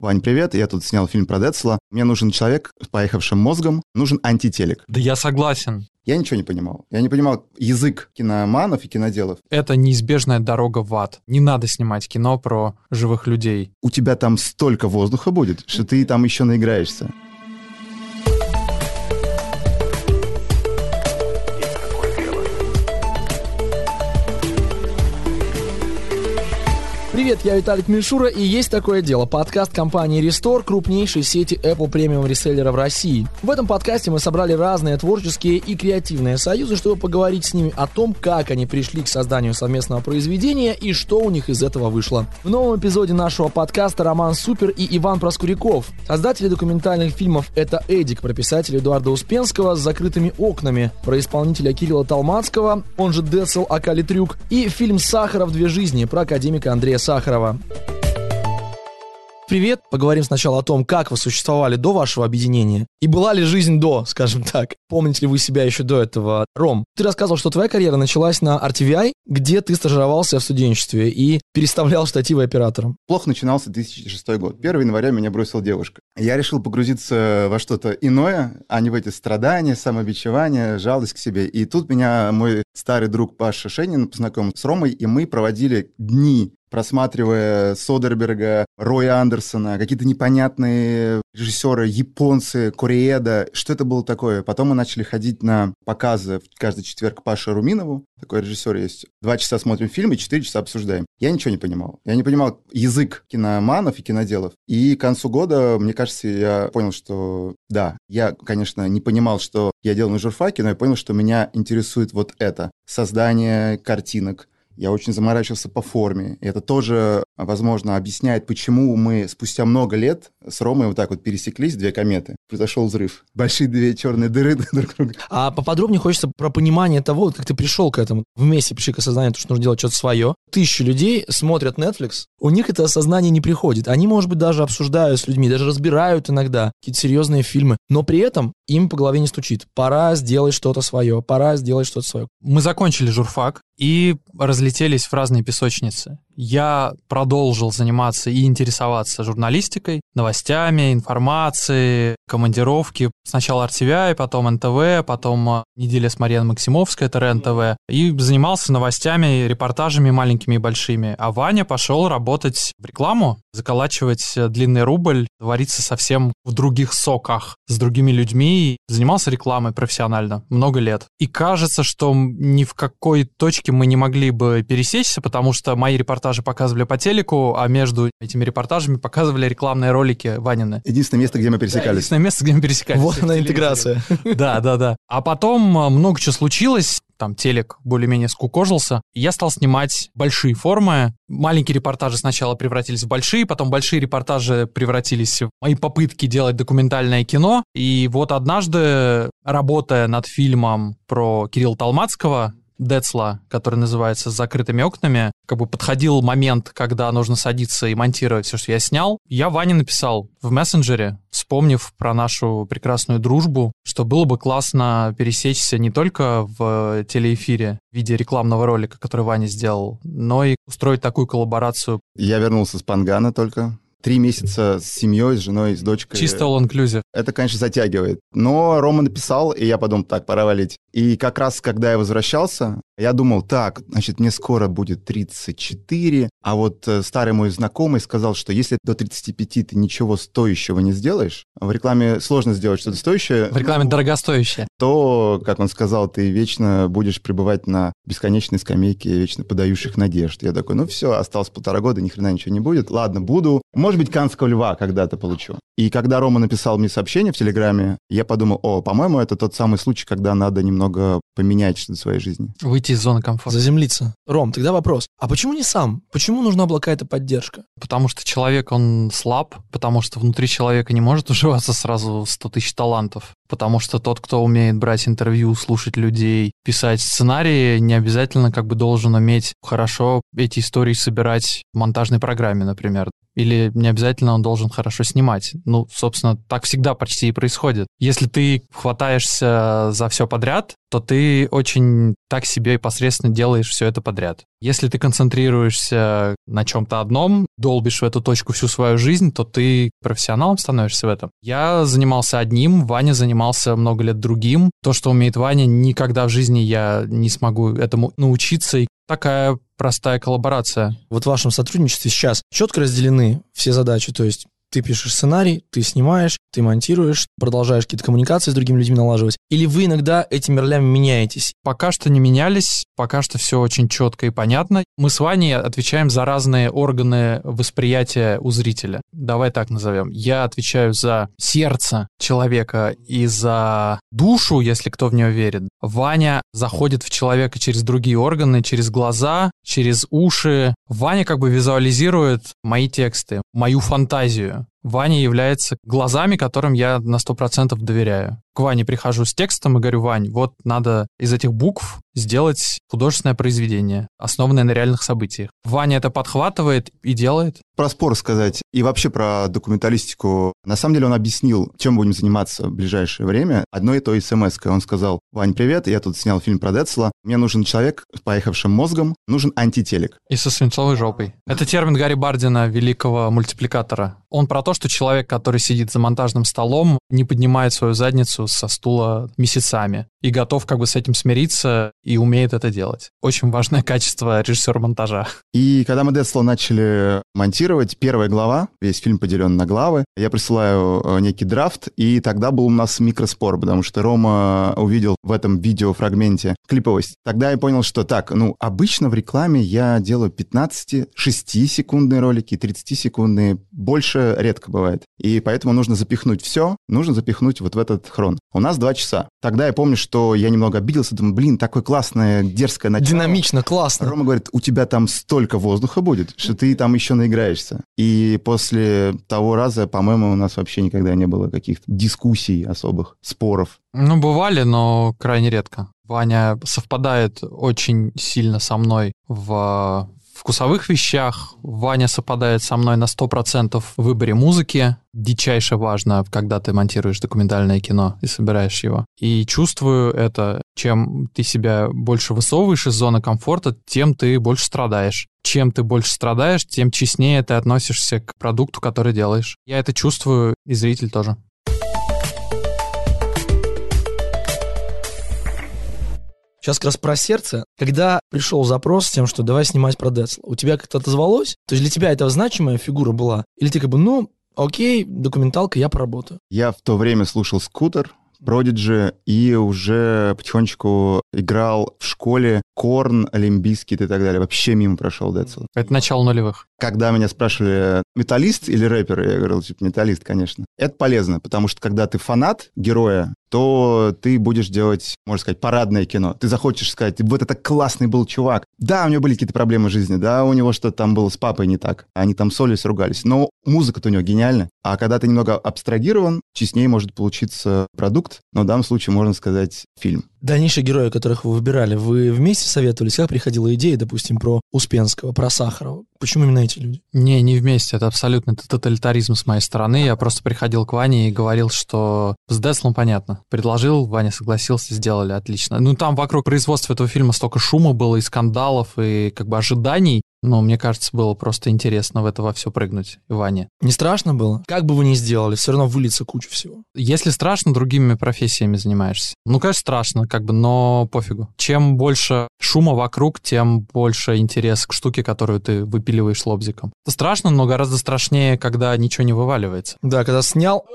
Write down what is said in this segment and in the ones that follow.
Вань, привет, я тут снял фильм про Децла. Мне нужен человек с поехавшим мозгом, нужен антителек. Да я согласен. Я ничего не понимал. Я не понимал язык киноманов и киноделов. Это неизбежная дорога в ад. Не надо снимать кино про живых людей. У тебя там столько воздуха будет, что ты там еще наиграешься. Привет, я Виталик Мишура, и есть такое дело. Подкаст компании Restore, крупнейшей сети Apple премиум реселлера в России. В этом подкасте мы собрали разные творческие и креативные союзы, чтобы поговорить с ними о том, как они пришли к созданию совместного произведения и что у них из этого вышло. В новом эпизоде нашего подкаста Роман Супер и Иван Проскуряков. Создатели документальных фильмов «Это Эдик», про писателя Эдуарда Успенского с закрытыми окнами, про исполнителя Кирилла Талмацкого, он же Децл Акали Трюк, и фильм «Сахаров. Две жизни» про академика Андрея Сахарова. Привет! Поговорим сначала о том, как вы существовали до вашего объединения. И была ли жизнь до, скажем так. Помните ли вы себя еще до этого? Ром, ты рассказывал, что твоя карьера началась на RTVI, где ты стажировался в студенчестве и переставлял штативы оператором. Плохо начинался 2006 год. 1 января меня бросила девушка. Я решил погрузиться во что-то иное, а не в эти страдания, самобичевание, жалость к себе. И тут меня мой старый друг Паша Шенин познакомил с Ромой, и мы проводили дни просматривая Содерберга, Роя Андерсона, какие-то непонятные режиссеры, японцы, Корееда. Что это было такое? Потом мы начали ходить на показы каждый четверг Паше Руминову. Такой режиссер есть. Два часа смотрим фильм и четыре часа обсуждаем. Я ничего не понимал. Я не понимал язык киноманов и киноделов. И к концу года, мне кажется, я понял, что да, я, конечно, не понимал, что я делал на журфаке, но я понял, что меня интересует вот это. Создание картинок, я очень заморачивался по форме. И это тоже, возможно, объясняет, почему мы спустя много лет с Ромой вот так вот пересеклись, две кометы. Произошел взрыв. Большие две черные дыры друг друга. А поподробнее хочется про понимание того, как ты пришел к этому. Вместе пришли к осознанию, что нужно делать что-то свое. Тысячи людей смотрят Netflix, у них это осознание не приходит. Они, может быть, даже обсуждают с людьми, даже разбирают иногда какие-то серьезные фильмы, но при этом им по голове не стучит. Пора сделать что-то свое, пора сделать что-то свое. Мы закончили журфак и разлетелись в разные песочницы я продолжил заниматься и интересоваться журналистикой, новостями, информацией, командировки. Сначала RTVI, потом НТВ, потом э, неделя с Марией Максимовской, это РЕН-ТВ. И занимался новостями, репортажами маленькими и большими. А Ваня пошел работать в рекламу, заколачивать э, длинный рубль, вариться совсем в других соках, с другими людьми. Занимался рекламой профессионально много лет. И кажется, что ни в какой точке мы не могли бы пересечься, потому что мои репортажи показывали по телеку, а между этими репортажами показывали рекламные ролики Ванины. Единственное место, где мы пересекались. Да, единственное место, где мы пересекались. Вот она интеграция. Да, да, да. А потом а, много чего случилось, там телек более-менее скукожился. Я стал снимать большие формы. Маленькие репортажи сначала превратились в большие, потом большие репортажи превратились в мои попытки делать документальное кино. И вот однажды, работая над фильмом про Кирилла Талмацкого, Децла, который называется «С закрытыми окнами», как бы подходил момент, когда нужно садиться и монтировать все, что я снял. Я Ване написал в мессенджере, вспомнив про нашу прекрасную дружбу, что было бы классно пересечься не только в телеэфире в виде рекламного ролика, который Ваня сделал, но и устроить такую коллаборацию. Я вернулся с Пангана только, три месяца с семьей, с женой, с дочкой. Чисто all inclusive. Это, конечно, затягивает. Но Рома написал, и я подумал, так, пора валить. И как раз, когда я возвращался, я думал, так, значит, мне скоро будет 34, а вот э, старый мой знакомый сказал, что если до 35 ты ничего стоящего не сделаешь, в рекламе сложно сделать что-то стоящее. В рекламе дорогостоящее. То, как он сказал, ты вечно будешь пребывать на бесконечной скамейке вечно подающих надежд. Я такой, ну все, осталось полтора года, ни хрена ничего не будет. Ладно, буду. Может быть, Канского льва когда-то получу. И когда Рома написал мне сообщение в Телеграме, я подумал, о, по-моему, это тот самый случай, когда надо немного поменять что-то в своей жизни. Выйти из зоны комфорта. Заземлиться. Ром, тогда вопрос. А почему не сам? Почему нужна была какая-то поддержка? Потому что человек, он слаб, потому что внутри человека не может уживаться сразу 100 тысяч талантов. Потому что тот, кто умеет брать интервью, слушать людей, писать сценарии, не обязательно как бы должен уметь хорошо эти истории собирать в монтажной программе, например. Или не обязательно он должен хорошо снимать. Ну, собственно, так всегда почти и происходит. Если ты хватаешься за все подряд, то ты ты очень так себе посредственно делаешь все это подряд. Если ты концентрируешься на чем-то одном, долбишь в эту точку всю свою жизнь, то ты профессионалом становишься в этом. Я занимался одним, Ваня занимался много лет другим. То, что умеет Ваня, никогда в жизни я не смогу этому научиться. И такая простая коллаборация. Вот в вашем сотрудничестве сейчас четко разделены все задачи, то есть ты пишешь сценарий, ты снимаешь, ты монтируешь, продолжаешь какие-то коммуникации с другими людьми налаживать? Или вы иногда этими ролями меняетесь? Пока что не менялись, пока что все очень четко и понятно. Мы с Ваней отвечаем за разные органы восприятия у зрителя. Давай так назовем. Я отвечаю за сердце человека и за душу, если кто в нее верит. Ваня заходит в человека через другие органы, через глаза, через уши. Ваня как бы визуализирует мои тексты, мою фантазию. Ваня является глазами, которым я на 100% доверяю. К Ване прихожу с текстом и говорю, Вань, вот надо из этих букв сделать художественное произведение, основанное на реальных событиях. Ваня это подхватывает и делает. Про спор сказать и вообще про документалистику. На самом деле он объяснил, чем будем заниматься в ближайшее время. Одно и то смс -кой. Он сказал, Вань, привет, я тут снял фильм про Децла. Мне нужен человек с поехавшим мозгом, нужен антителек. И со свинцовой жопой. Это термин Гарри Бардина, великого мультипликатора. Он про то, что человек, который сидит за монтажным столом, не поднимает свою задницу со стула месяцами и готов как бы с этим смириться и умеет это делать. Очень важное качество режиссера монтажа. И когда мы Децла начали монтировать, первая глава, весь фильм поделен на главы, я присылаю э, некий драфт, и тогда был у нас микроспор, потому что Рома увидел в этом видеофрагменте клиповость. Тогда я понял, что так, ну, обычно в рекламе я делаю 15-6-секундные ролики, 30-секундные, больше редко бывает. И поэтому нужно запихнуть все, нужно запихнуть вот в этот хрон. У нас два часа. Тогда я помню, что я немного обиделся, думаю, блин, такое классное, дерзкое начало. Динамично, классно. Рома говорит, у тебя там столько воздуха будет, что ты там еще наиграешься. И после того раза, по-моему, у нас вообще никогда не было каких-то дискуссий особых, споров. Ну, бывали, но крайне редко. Ваня совпадает очень сильно со мной в вкусовых вещах. Ваня совпадает со мной на 100% в выборе музыки. Дичайше важно, когда ты монтируешь документальное кино и собираешь его. И чувствую это. Чем ты себя больше высовываешь из зоны комфорта, тем ты больше страдаешь. Чем ты больше страдаешь, тем честнее ты относишься к продукту, который делаешь. Я это чувствую, и зритель тоже. Сейчас как раз про сердце. Когда пришел запрос с тем, что давай снимать про Децла, у тебя как-то отозвалось? То есть для тебя это значимая фигура была? Или ты как бы, ну, окей, документалка, я поработаю? Я в то время слушал «Скутер», Продиджи и уже потихонечку играл в школе Корн, Олимпийский и так далее. Вообще мимо прошел Децл. Это начало нулевых. Когда меня спрашивали, металлист или рэпер, я говорил, типа, металлист, конечно. Это полезно, потому что когда ты фанат героя, то ты будешь делать, можно сказать, парадное кино. Ты захочешь сказать, вот это классный был чувак. Да, у него были какие-то проблемы в жизни, да, у него что-то там было с папой не так. Они там ссорились, ругались. Но музыка-то у него гениальна. А когда ты немного абстрагирован, честнее может получиться продукт, но в данном случае можно сказать фильм. Дальнейшие герои, которых вы выбирали, вы вместе советовались? Как приходила идея, допустим, про Успенского, про Сахарова? Почему именно эти люди? Не, не вместе. Это абсолютно тоталитаризм с моей стороны. Я просто приходил к Ване и говорил, что с Деслом понятно. Предложил, Ваня согласился, сделали отлично. Ну, там вокруг производства этого фильма столько шума было, и скандалов, и как бы ожиданий. Но мне кажется, было просто интересно в это во все прыгнуть, Ване. Не страшно было? Как бы вы ни сделали, все равно выльется куча всего. Если страшно, другими профессиями занимаешься. Ну, конечно, страшно, как бы, но пофигу. Чем больше шума вокруг, тем больше интерес к штуке, которую ты выпиливаешь лобзиком. Страшно, но гораздо страшнее, когда ничего не вываливается. Да, когда снял,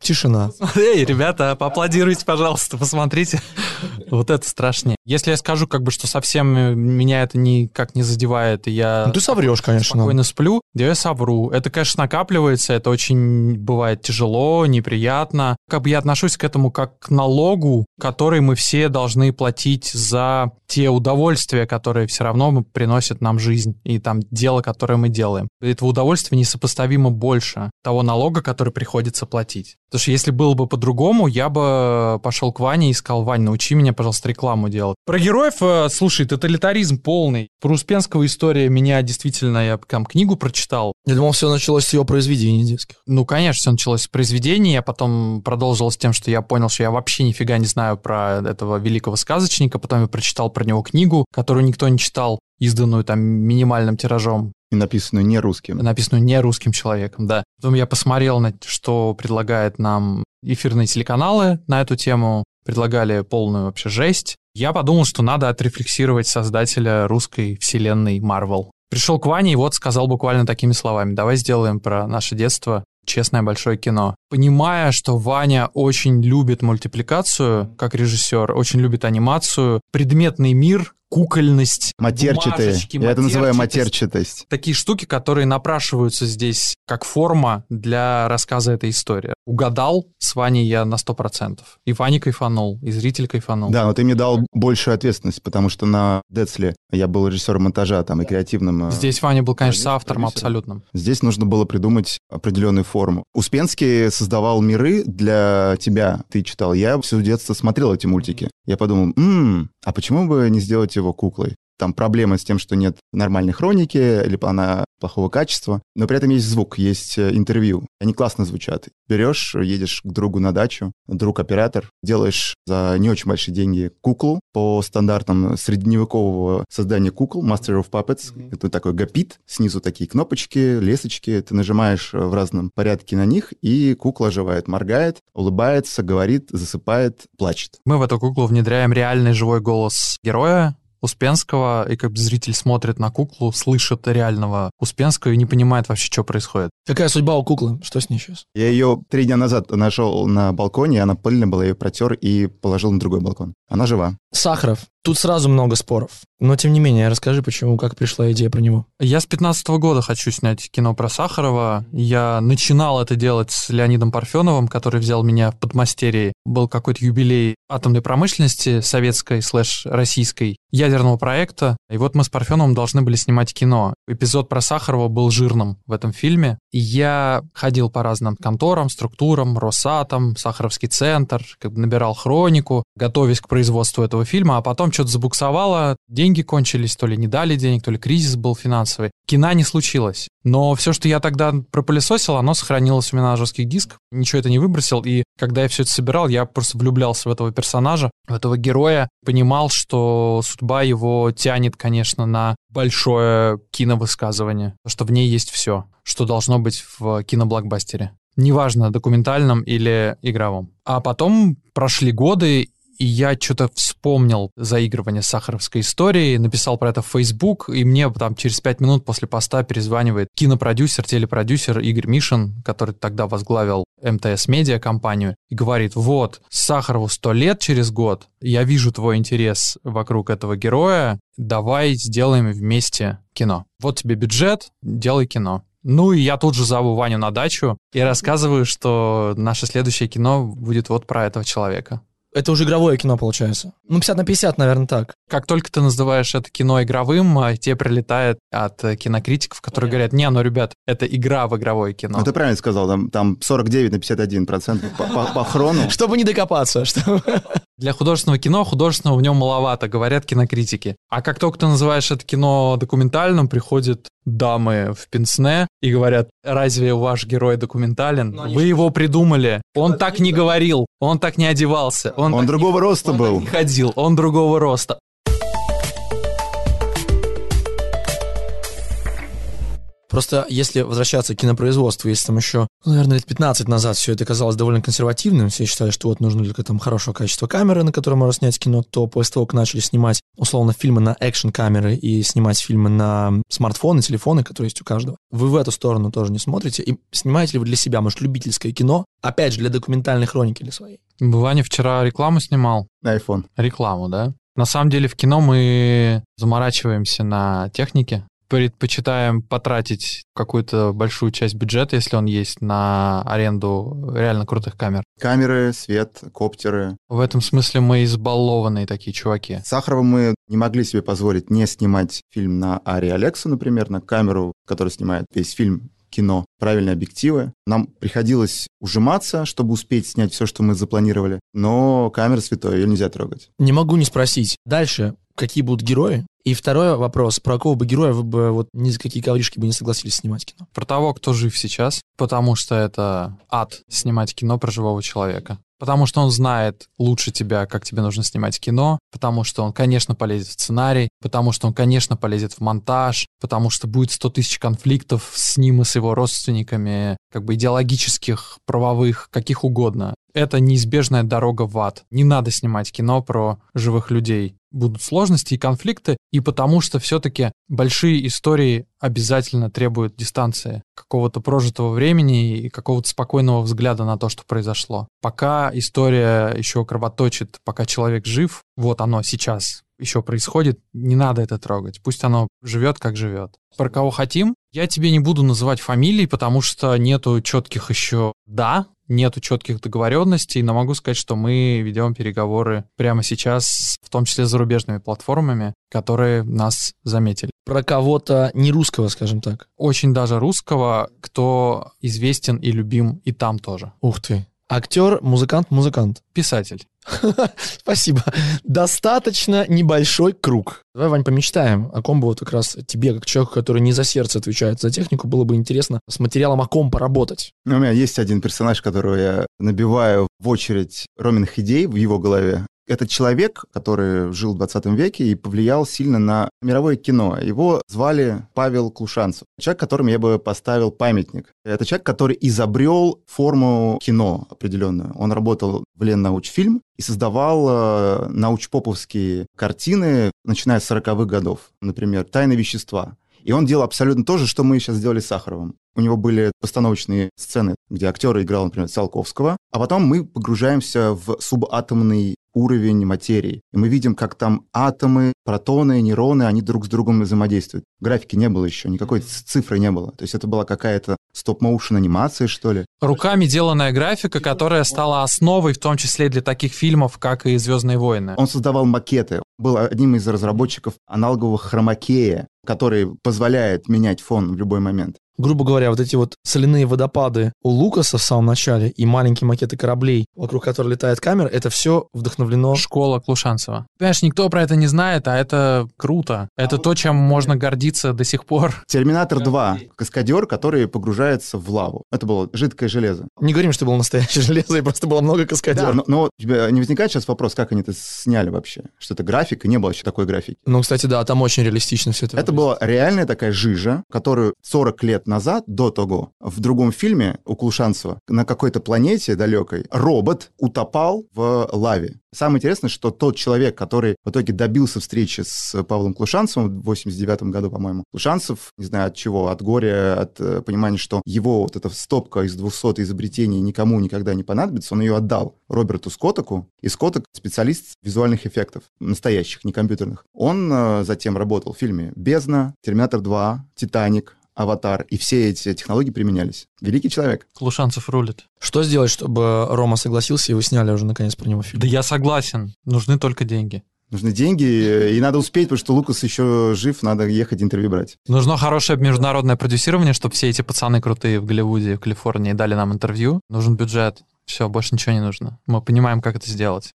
Тишина. Эй, ребята, поаплодируйте, пожалуйста, посмотрите. Вот это страшнее. Если я скажу, как бы, что совсем меня это никак не задевает, и я... Ну, ты соврешь, конечно. Спокойно сплю, я совру. Это, конечно, накапливается, это очень бывает тяжело, неприятно. Как бы я отношусь к этому как к налогу, который мы все должны платить за те удовольствия, которые все равно приносят нам жизнь, и там дело, которое мы делаем. Этого удовольствия несопоставимо больше того налога, который приходится платить. Потому что если было бы по-другому, я бы пошел к Ване и сказал, Вань, научи меня пожалуйста, рекламу делал. Про героев, э, слушай, тоталитаризм полный. Про Успенского история меня действительно, я там книгу прочитал. Я думал, все началось с его произведений детских. Ну, конечно, все началось с произведений, я потом продолжил с тем, что я понял, что я вообще нифига не знаю про этого великого сказочника, потом я прочитал про него книгу, которую никто не читал, изданную там минимальным тиражом. И написанную не русским. Написанную не русским человеком, да. Потом я посмотрел, что предлагает нам эфирные телеканалы на эту тему, предлагали полную вообще жесть. Я подумал, что надо отрефлексировать создателя русской вселенной Marvel. Пришел к Ване и вот сказал буквально такими словами, давай сделаем про наше детство честное большое кино. Понимая, что Ваня очень любит мультипликацию как режиссер, очень любит анимацию, предметный мир, кукольность, Матерчатые. Я это называю матерчатость. Такие штуки, которые напрашиваются здесь как форма для рассказа этой истории. Угадал с Ваней я на 100%. И Ваня кайфанул, и зритель кайфанул. Да, но ты мне дал большую ответственность, потому что на Децле я был режиссером монтажа там и креативным. э, Здесь Ваня был, конечно, соавтором абсолютным. Здесь нужно было придумать определенную форму. Успенский создавал миры для тебя, ты читал. Я все детство смотрел эти мультики. Я подумал, «М, а почему бы не сделать его куклой? Там проблема с тем, что нет нормальной хроники, либо она плохого качества, но при этом есть звук, есть э, интервью. Они классно звучат. Берешь, едешь к другу на дачу, друг оператор, делаешь за не очень большие деньги куклу по стандартам средневекового создания кукол, Master of Puppets. Это такой гапит, снизу такие кнопочки, лесочки, ты нажимаешь э, в разном порядке на них, и кукла оживает, моргает, улыбается, говорит, засыпает, плачет. Мы в эту куклу внедряем реальный живой голос героя, Успенского, и как бы зритель смотрит на куклу, слышит реального Успенского и не понимает вообще, что происходит. Какая судьба у куклы? Что с ней сейчас? Я ее три дня назад нашел на балконе, она пыльная была, я ее протер и положил на другой балкон. Она жива. Сахаров. Тут сразу много споров. Но тем не менее, расскажи, почему, как пришла идея про него. Я с 15 года хочу снять кино про Сахарова. Я начинал это делать с Леонидом Парфеновым, который взял меня в подмастерье. Был какой-то юбилей атомной промышленности советской слэш российской ядерного проекта. И вот мы с Парфеновым должны были снимать кино. Эпизод про Сахарова был жирным в этом фильме. И я ходил по разным конторам, структурам, Росатом, Сахаровский центр, как бы набирал хронику, готовясь к производству этого фильма, а потом что-то забуксовало, деньги кончились, то ли не дали денег, то ли кризис был финансовый. Кино не случилось. Но все, что я тогда пропылесосил, оно сохранилось у меня на жестких дисках. Ничего это не выбросил. И когда я все это собирал, я просто влюблялся в этого персонажа, в этого героя. Понимал, что судьба его тянет, конечно, на большое киновысказывание. Что в ней есть все, что должно быть в киноблокбастере. Неважно, документальном или игровом. А потом прошли годы, и я что-то вспомнил заигрывание сахаровской историей, написал про это в Facebook, и мне там через пять минут после поста перезванивает кинопродюсер, телепродюсер Игорь Мишин, который тогда возглавил МТС Медиа компанию, и говорит, вот, Сахарову сто лет через год, я вижу твой интерес вокруг этого героя, давай сделаем вместе кино. Вот тебе бюджет, делай кино. Ну и я тут же зову Ваню на дачу и рассказываю, что наше следующее кино будет вот про этого человека. Это уже игровое кино получается. Ну, 50 на 50, наверное, так. Как только ты называешь это кино игровым, а, тебе прилетает от э, кинокритиков, которые говорят, не, ну, ребят, это игра в игровое кино. Ну, ты правильно сказал, там, там 49 на 51 процент по, по- по хрону. Чтобы не докопаться. Что... Для художественного кино художественного в нем маловато, говорят кинокритики. А как только ты называешь это кино документальным, приходят дамы в пенсне и говорят, разве ваш герой документален? Ну, они Вы же- его придумали. Он так не говорил, он так не одевался. Он, Он так другого роста не- был. он так не ходил, он другого роста. Просто если возвращаться к кинопроизводству, если там еще, ну, наверное, лет 15 назад все это казалось довольно консервативным, все считали, что вот нужно только там хорошего качества камеры, на которой можно снять кино, то после того, как начали снимать, условно, фильмы на экшн-камеры и снимать фильмы на смартфоны, телефоны, которые есть у каждого, вы в эту сторону тоже не смотрите. И снимаете ли вы для себя, может, любительское кино, опять же, для документальной хроники или своей? Ваня вчера рекламу снимал. На iPhone. Рекламу, да? На самом деле в кино мы заморачиваемся на технике, предпочитаем потратить какую-то большую часть бюджета, если он есть, на аренду реально крутых камер. Камеры, свет, коптеры. В этом смысле мы избалованные такие чуваки. Сахарова мы не могли себе позволить не снимать фильм на Ари Алексу, например, на камеру, которая снимает весь фильм кино, правильные объективы. Нам приходилось ужиматься, чтобы успеть снять все, что мы запланировали, но камера святое, ее нельзя трогать. Не могу не спросить. Дальше, какие будут герои? И второй вопрос, про какого бы героя вы бы вот ни за какие ковришки бы не согласились снимать кино? Про того, кто жив сейчас, потому что это ад снимать кино про живого человека. Потому что он знает лучше тебя, как тебе нужно снимать кино, потому что он, конечно, полезет в сценарий, потому что он, конечно, полезет в монтаж, потому что будет 100 тысяч конфликтов с ним и с его родственниками, как бы идеологических, правовых, каких угодно. Это неизбежная дорога в ад. Не надо снимать кино про живых людей. Будут сложности и конфликты, и потому что все-таки большие истории обязательно требуют дистанции, какого-то прожитого времени и какого-то спокойного взгляда на то, что произошло. Пока история еще кровоточит, пока человек жив, вот оно сейчас еще происходит, не надо это трогать. Пусть оно живет, как живет. Про кого хотим, я тебе не буду называть фамилии, потому что нету четких еще «да», нету четких договоренностей, но могу сказать, что мы ведем переговоры прямо сейчас, в том числе с зарубежными платформами, которые нас заметили. Про кого-то не русского, скажем так. Очень даже русского, кто известен и любим и там тоже. Ух ты. Актер, музыкант, музыкант. Писатель. Спасибо. Достаточно небольшой круг. Давай, Вань, помечтаем, о ком бы вот как раз тебе, как человеку, который не за сердце отвечает за технику, было бы интересно с материалом о ком поработать. Ну, у меня есть один персонаж, которого я набиваю в очередь роменных идей в его голове. Это человек, который жил в 20 веке и повлиял сильно на мировое кино. Его звали Павел Клушанцев. Человек, которому я бы поставил памятник. Это человек, который изобрел форму кино определенную. Он работал в Леннаучфильм и создавал э, научпоповские картины, начиная с 40-х годов. Например, «Тайны вещества». И он делал абсолютно то же, что мы сейчас сделали с Сахаровым. У него были постановочные сцены, где актер играл, например, Циолковского, а потом мы погружаемся в субатомный уровень материи. И мы видим, как там атомы, протоны, нейроны, они друг с другом взаимодействуют. Графики не было еще, никакой цифры не было. То есть это была какая-то стоп-моушен анимация, что ли. Руками деланная графика, которая стала основой, в том числе для таких фильмов, как и «Звездные войны». Он создавал макеты. Был одним из разработчиков аналогового хромакея, который позволяет менять фон в любой момент грубо говоря, вот эти вот соляные водопады у Лукаса в самом начале и маленькие макеты кораблей, вокруг которых летает камера, это все вдохновлено... Школа Клушанцева. Понимаешь, никто про это не знает, а это круто. Это а то, чем можно гордиться до сих пор. Терминатор 2. Каскадер, который погружается в лаву. Это было жидкое железо. Не говорим, что было настоящее железо, и просто было много каскадеров. Да, но, но у тебя не возникает сейчас вопрос, как они это сняли вообще? Что это графика, не было еще такой графики. Ну, кстати, да, там очень реалистично все это. Это была реальная такая жижа, которую 40 лет назад, до того, в другом фильме у Кулшанцева на какой-то планете далекой робот утопал в лаве. Самое интересное, что тот человек, который в итоге добился встречи с Павлом Клушанцевым в 89 году, по-моему, Клушанцев, не знаю от чего, от горя, от э, понимания, что его вот эта стопка из 200 изобретений никому никогда не понадобится, он ее отдал Роберту Скоттаку, и Скоттак специалист визуальных эффектов, настоящих, не компьютерных. Он э, затем работал в фильме «Бездна», «Терминатор 2», «Титаник», аватар, и все эти технологии применялись. Великий человек. Клушанцев рулит. Что сделать, чтобы Рома согласился, и вы сняли уже наконец про него фильм? Да я согласен. Нужны только деньги. Нужны деньги, и надо успеть, потому что Лукас еще жив, надо ехать интервью брать. Нужно хорошее международное продюсирование, чтобы все эти пацаны крутые в Голливуде, в Калифорнии дали нам интервью. Нужен бюджет. Все, больше ничего не нужно. Мы понимаем, как это сделать.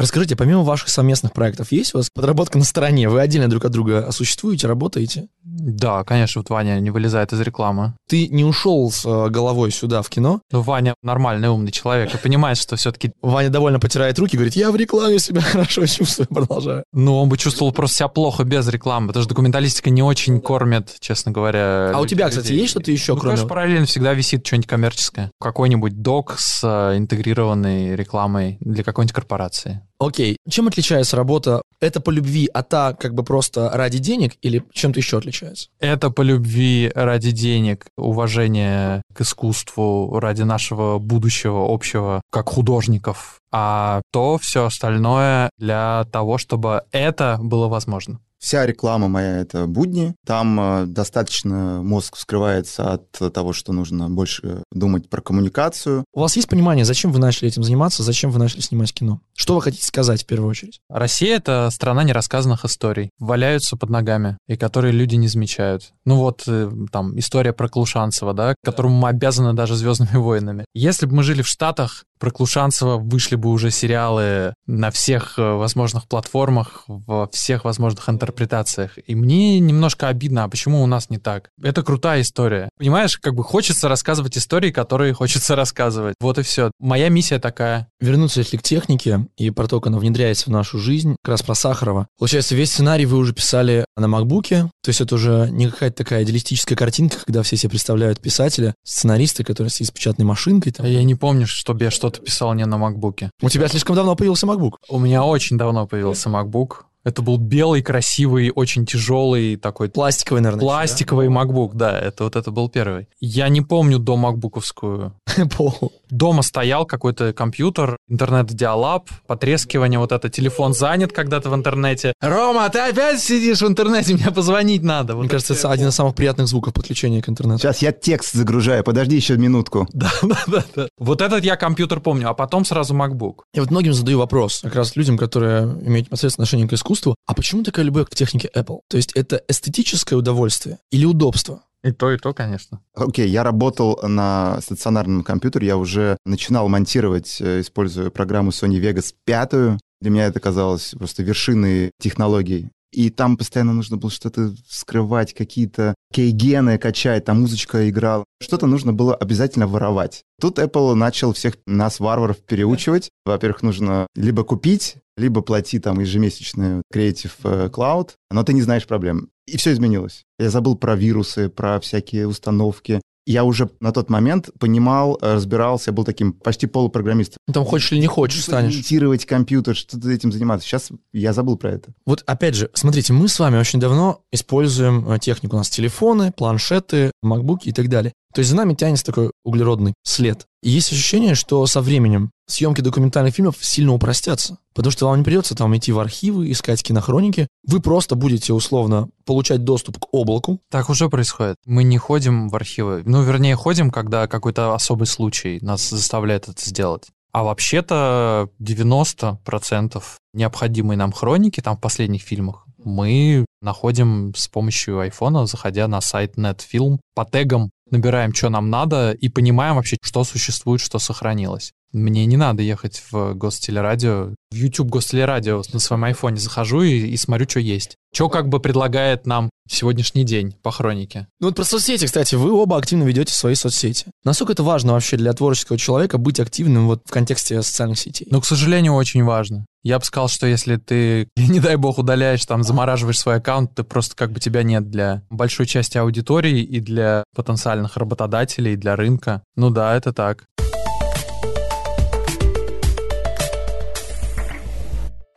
Расскажите, помимо ваших совместных проектов, есть у вас подработка на стороне? Вы отдельно друг от друга существуете, работаете? Да, конечно, вот Ваня не вылезает из рекламы. Ты не ушел с э, головой сюда в кино? Ну, Ваня нормальный, умный человек и понимает, что все-таки... Ваня довольно потирает руки, говорит, я в рекламе себя хорошо чувствую, продолжаю. Ну, он бы чувствовал просто себя плохо без рекламы, потому что документалистика не очень кормит, честно говоря. А у тебя, кстати, есть что-то еще, ну, кроме... конечно, параллельно всегда висит что-нибудь коммерческое. Какой-нибудь док с э, интегрированной рекламой для какой-нибудь корпорации. Окей. Чем отличается работа? Это по любви, а та как бы просто ради денег или чем-то еще отличается? Это по любви ради денег, уважение к искусству, ради нашего будущего общего, как художников. А то все остальное для того, чтобы это было возможно. Вся реклама моя — это будни. Там э, достаточно мозг вскрывается от того, что нужно больше думать про коммуникацию. У вас есть понимание, зачем вы начали этим заниматься, зачем вы начали снимать кино? Что вы хотите сказать в первую очередь? Россия — это страна нерассказанных историй. Валяются под ногами, и которые люди не замечают. Ну вот, э, там, история про Клушанцева, да, которому мы обязаны даже «Звездными войнами». Если бы мы жили в Штатах, про Клушанцева вышли бы уже сериалы на всех э, возможных платформах, во всех возможных интерпретациях. И мне немножко обидно, а почему у нас не так? Это крутая история. Понимаешь, как бы хочется рассказывать истории, которые хочется рассказывать. Вот и все. Моя миссия такая. Вернуться, если к технике и про то, как она внедряется в нашу жизнь, как раз про Сахарова. Получается, весь сценарий вы уже писали на макбуке, то есть это уже не какая-то такая идеалистическая картинка, когда все себе представляют писателя, сценариста, который сидит с печатной машинкой. Там. Я не помню, чтобы я что-то писал не на макбуке. У тебя слишком давно появился MacBook. У меня очень давно появился MacBook. Это был белый, красивый, очень тяжелый такой... Пластиковый, наверное. Пластиковый да? MacBook, да, это вот это был первый. Я не помню до макбуковскую. Дома стоял какой-то компьютер, интернет-диалаб, потрескивание, вот это, телефон занят когда-то в интернете. Рома, ты опять сидишь в интернете, мне позвонить надо. Вот Мне кажется, это один из самых приятных звуков подключения к интернету. Сейчас я текст загружаю, подожди еще минутку. Да, да, да, да. Вот этот я компьютер помню, а потом сразу MacBook. Я вот многим задаю вопрос, как раз людям, которые имеют непосредственное отношение к искусству. А почему такая любовь к технике Apple? То есть это эстетическое удовольствие или удобство? И то, и то, конечно. Окей, okay, я работал на стационарном компьютере, я уже начинал монтировать, э, используя программу Sony Vegas 5. Для меня это казалось просто вершиной технологий. И там постоянно нужно было что-то скрывать, какие-то кейгены качать, там музычка играла. Что-то нужно было обязательно воровать. Тут Apple начал всех нас, варваров, переучивать. Во-первых, нужно либо купить, либо плати там ежемесячный Creative э, Cloud, но ты не знаешь проблем. И все изменилось. Я забыл про вирусы, про всякие установки я уже на тот момент понимал, э, разбирался, был таким почти полупрограммистом. Ну, там хочешь или не хочешь станешь. Имитировать компьютер, что-то этим заниматься. Сейчас я забыл про это. Вот опять же, смотрите, мы с вами очень давно используем э, технику. У нас телефоны, планшеты, макбуки и так далее. То есть за нами тянется такой углеродный след. И есть ощущение, что со временем съемки документальных фильмов сильно упростятся. Потому что вам не придется там идти в архивы, искать кинохроники. Вы просто будете условно получать доступ к облаку. Так уже происходит. Мы не ходим в архивы. Ну, вернее, ходим, когда какой-то особый случай нас заставляет это сделать. А вообще-то 90% необходимой нам хроники там в последних фильмах мы находим с помощью айфона, заходя на сайт Netfilm, по тегам набираем, что нам надо, и понимаем вообще, что существует, что сохранилось. Мне не надо ехать в гостелерадио. В YouTube гостелерадио на своем айфоне захожу и, и смотрю, что есть. Что как бы предлагает нам сегодняшний день по хронике? Ну вот про соцсети, кстати, вы оба активно ведете свои соцсети. Насколько это важно вообще для творческого человека быть активным вот в контексте социальных сетей? Ну, к сожалению, очень важно. Я бы сказал, что если ты, не дай бог, удаляешь, там, замораживаешь свой аккаунт, ты просто как бы тебя нет для большой части аудитории и для потенциальных работодателей, и для рынка. Ну да, это так.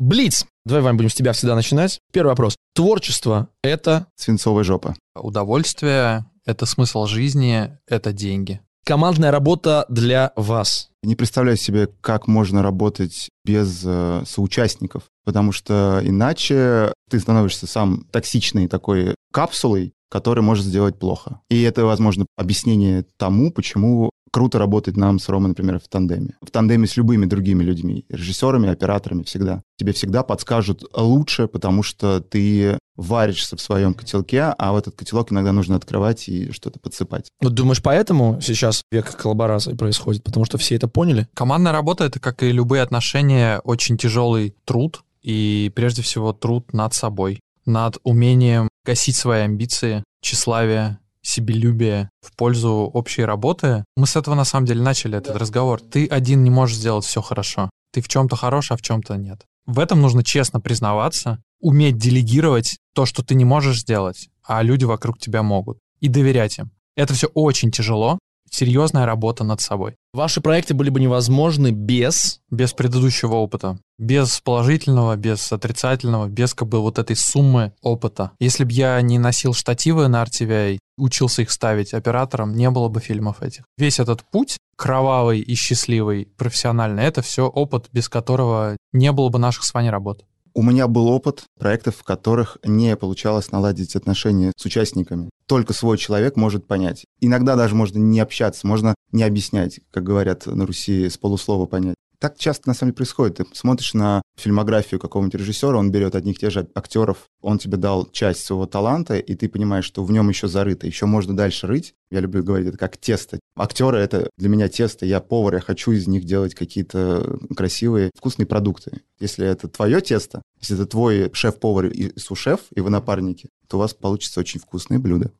Блиц. Давай, Вань, будем с тебя всегда начинать. Первый вопрос. Творчество — это... Свинцовая жопа. Удовольствие — это смысл жизни, это деньги. Командная работа для вас. Не представляю себе, как можно работать без э, соучастников, потому что иначе ты становишься сам токсичной такой капсулой, который может сделать плохо. И это, возможно, объяснение тому, почему круто работать нам с Ромой, например, в тандеме. В тандеме с любыми другими людьми, режиссерами, операторами всегда. Тебе всегда подскажут лучше, потому что ты варишься в своем котелке, а в этот котелок иногда нужно открывать и что-то подсыпать. Вот думаешь, поэтому сейчас век коллаборации происходит? Потому что все это поняли? Командная работа — это, как и любые отношения, очень тяжелый труд, и прежде всего труд над собой, над умением гасить свои амбиции, тщеславие, себелюбие в пользу общей работы. Мы с этого на самом деле начали этот разговор. Ты один не можешь сделать все хорошо. Ты в чем-то хорош, а в чем-то нет. В этом нужно честно признаваться, уметь делегировать то, что ты не можешь сделать, а люди вокруг тебя могут, и доверять им. Это все очень тяжело, серьезная работа над собой. Ваши проекты были бы невозможны без... Без предыдущего опыта. Без положительного, без отрицательного, без как бы вот этой суммы опыта. Если бы я не носил штативы на RTVI, учился их ставить оператором, не было бы фильмов этих. Весь этот путь, кровавый и счастливый, профессиональный, это все опыт, без которого не было бы наших с вами работ. У меня был опыт проектов, в которых не получалось наладить отношения с участниками. Только свой человек может понять. Иногда даже можно не общаться, можно не объяснять, как говорят на Руси, с полуслова понять. Так часто на самом деле происходит. Ты смотришь на фильмографию какого-нибудь режиссера, он берет одних и тех же актеров, он тебе дал часть своего таланта, и ты понимаешь, что в нем еще зарыто, еще можно дальше рыть. Я люблю говорить это как тесто. Актеры — это для меня тесто, я повар, я хочу из них делать какие-то красивые, вкусные продукты. Если это твое тесто, если это твой шеф-повар и сушеф, и вы напарники, то у вас получится очень вкусные блюда.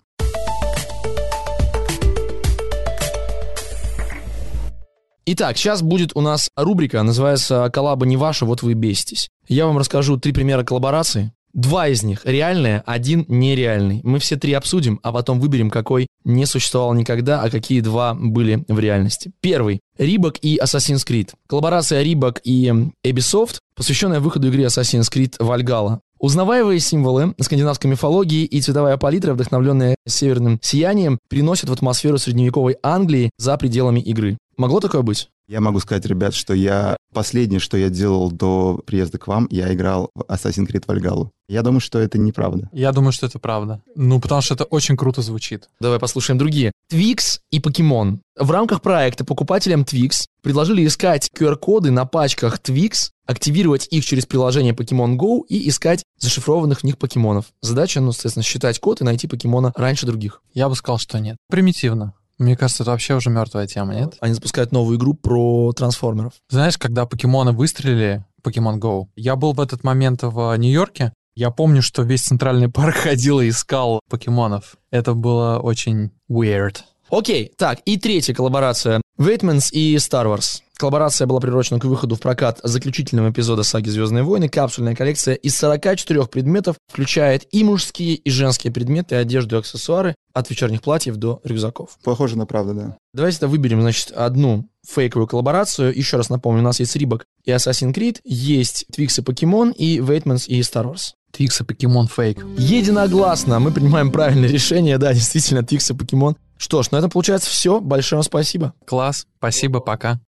Итак, сейчас будет у нас рубрика, называется «Коллаба не ваша, вот вы беситесь». Я вам расскажу три примера коллаборации. Два из них реальные, один нереальный. Мы все три обсудим, а потом выберем, какой не существовал никогда, а какие два были в реальности. Первый. Рибок и Assassin's Creed. Коллаборация Рибок и Ubisoft, посвященная выходу игры Assassin's Creed Valhalla. Узнаваемые символы скандинавской мифологии и цветовая палитра, вдохновленная северным сиянием, приносят в атмосферу средневековой Англии за пределами игры. Могло такое быть? Я могу сказать, ребят, что я последнее, что я делал до приезда к вам, я играл в Assassin's Creed Valhalla. Я думаю, что это неправда. Я думаю, что это правда. Ну, потому что это очень круто звучит. Давай послушаем другие. Twix и Покемон. В рамках проекта покупателям Twix предложили искать QR-коды на пачках Twix, активировать их через приложение Pokemon Go и искать зашифрованных в них покемонов. Задача, ну, соответственно, считать код и найти покемона раньше других. Я бы сказал, что нет. Примитивно. Мне кажется, это вообще уже мертвая тема, нет? Они запускают новую игру про трансформеров. Знаешь, когда покемоны выстрелили, Pokemon Go, я был в этот момент в Нью-Йорке, я помню, что весь центральный парк ходил и искал покемонов. Это было очень weird. Окей, так, и третья коллаборация. Waitmans и Star Wars. Коллаборация была приурочена к выходу в прокат заключительного эпизода саги «Звездные войны». Капсульная коллекция из 44 предметов включает и мужские, и женские предметы, одежду и аксессуары, от вечерних платьев до рюкзаков. Похоже на правду, да. Давайте тогда выберем, значит, одну фейковую коллаборацию. Еще раз напомню, у нас есть Рибок и Assassin's Creed, есть Twix и Покемон, и Waitmans и Star Wars. Twix и покемон фейк. Единогласно мы принимаем правильное решение, да, действительно, Twix и Покемон. Что ж, на этом получается все. Большое вам спасибо. Класс, спасибо, пока.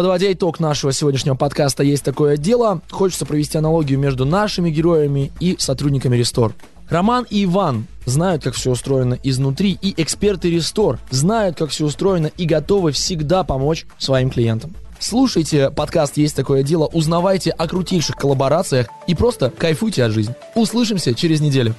Подводя итог нашего сегодняшнего подкаста «Есть такое дело», хочется провести аналогию между нашими героями и сотрудниками re:Store. Роман и Иван знают, как все устроено изнутри, и эксперты re:Store знают, как все устроено и готовы всегда помочь своим клиентам. Слушайте подкаст «Есть такое дело», узнавайте о крутейших коллаборациях и просто кайфуйте от жизни. Услышимся через неделю.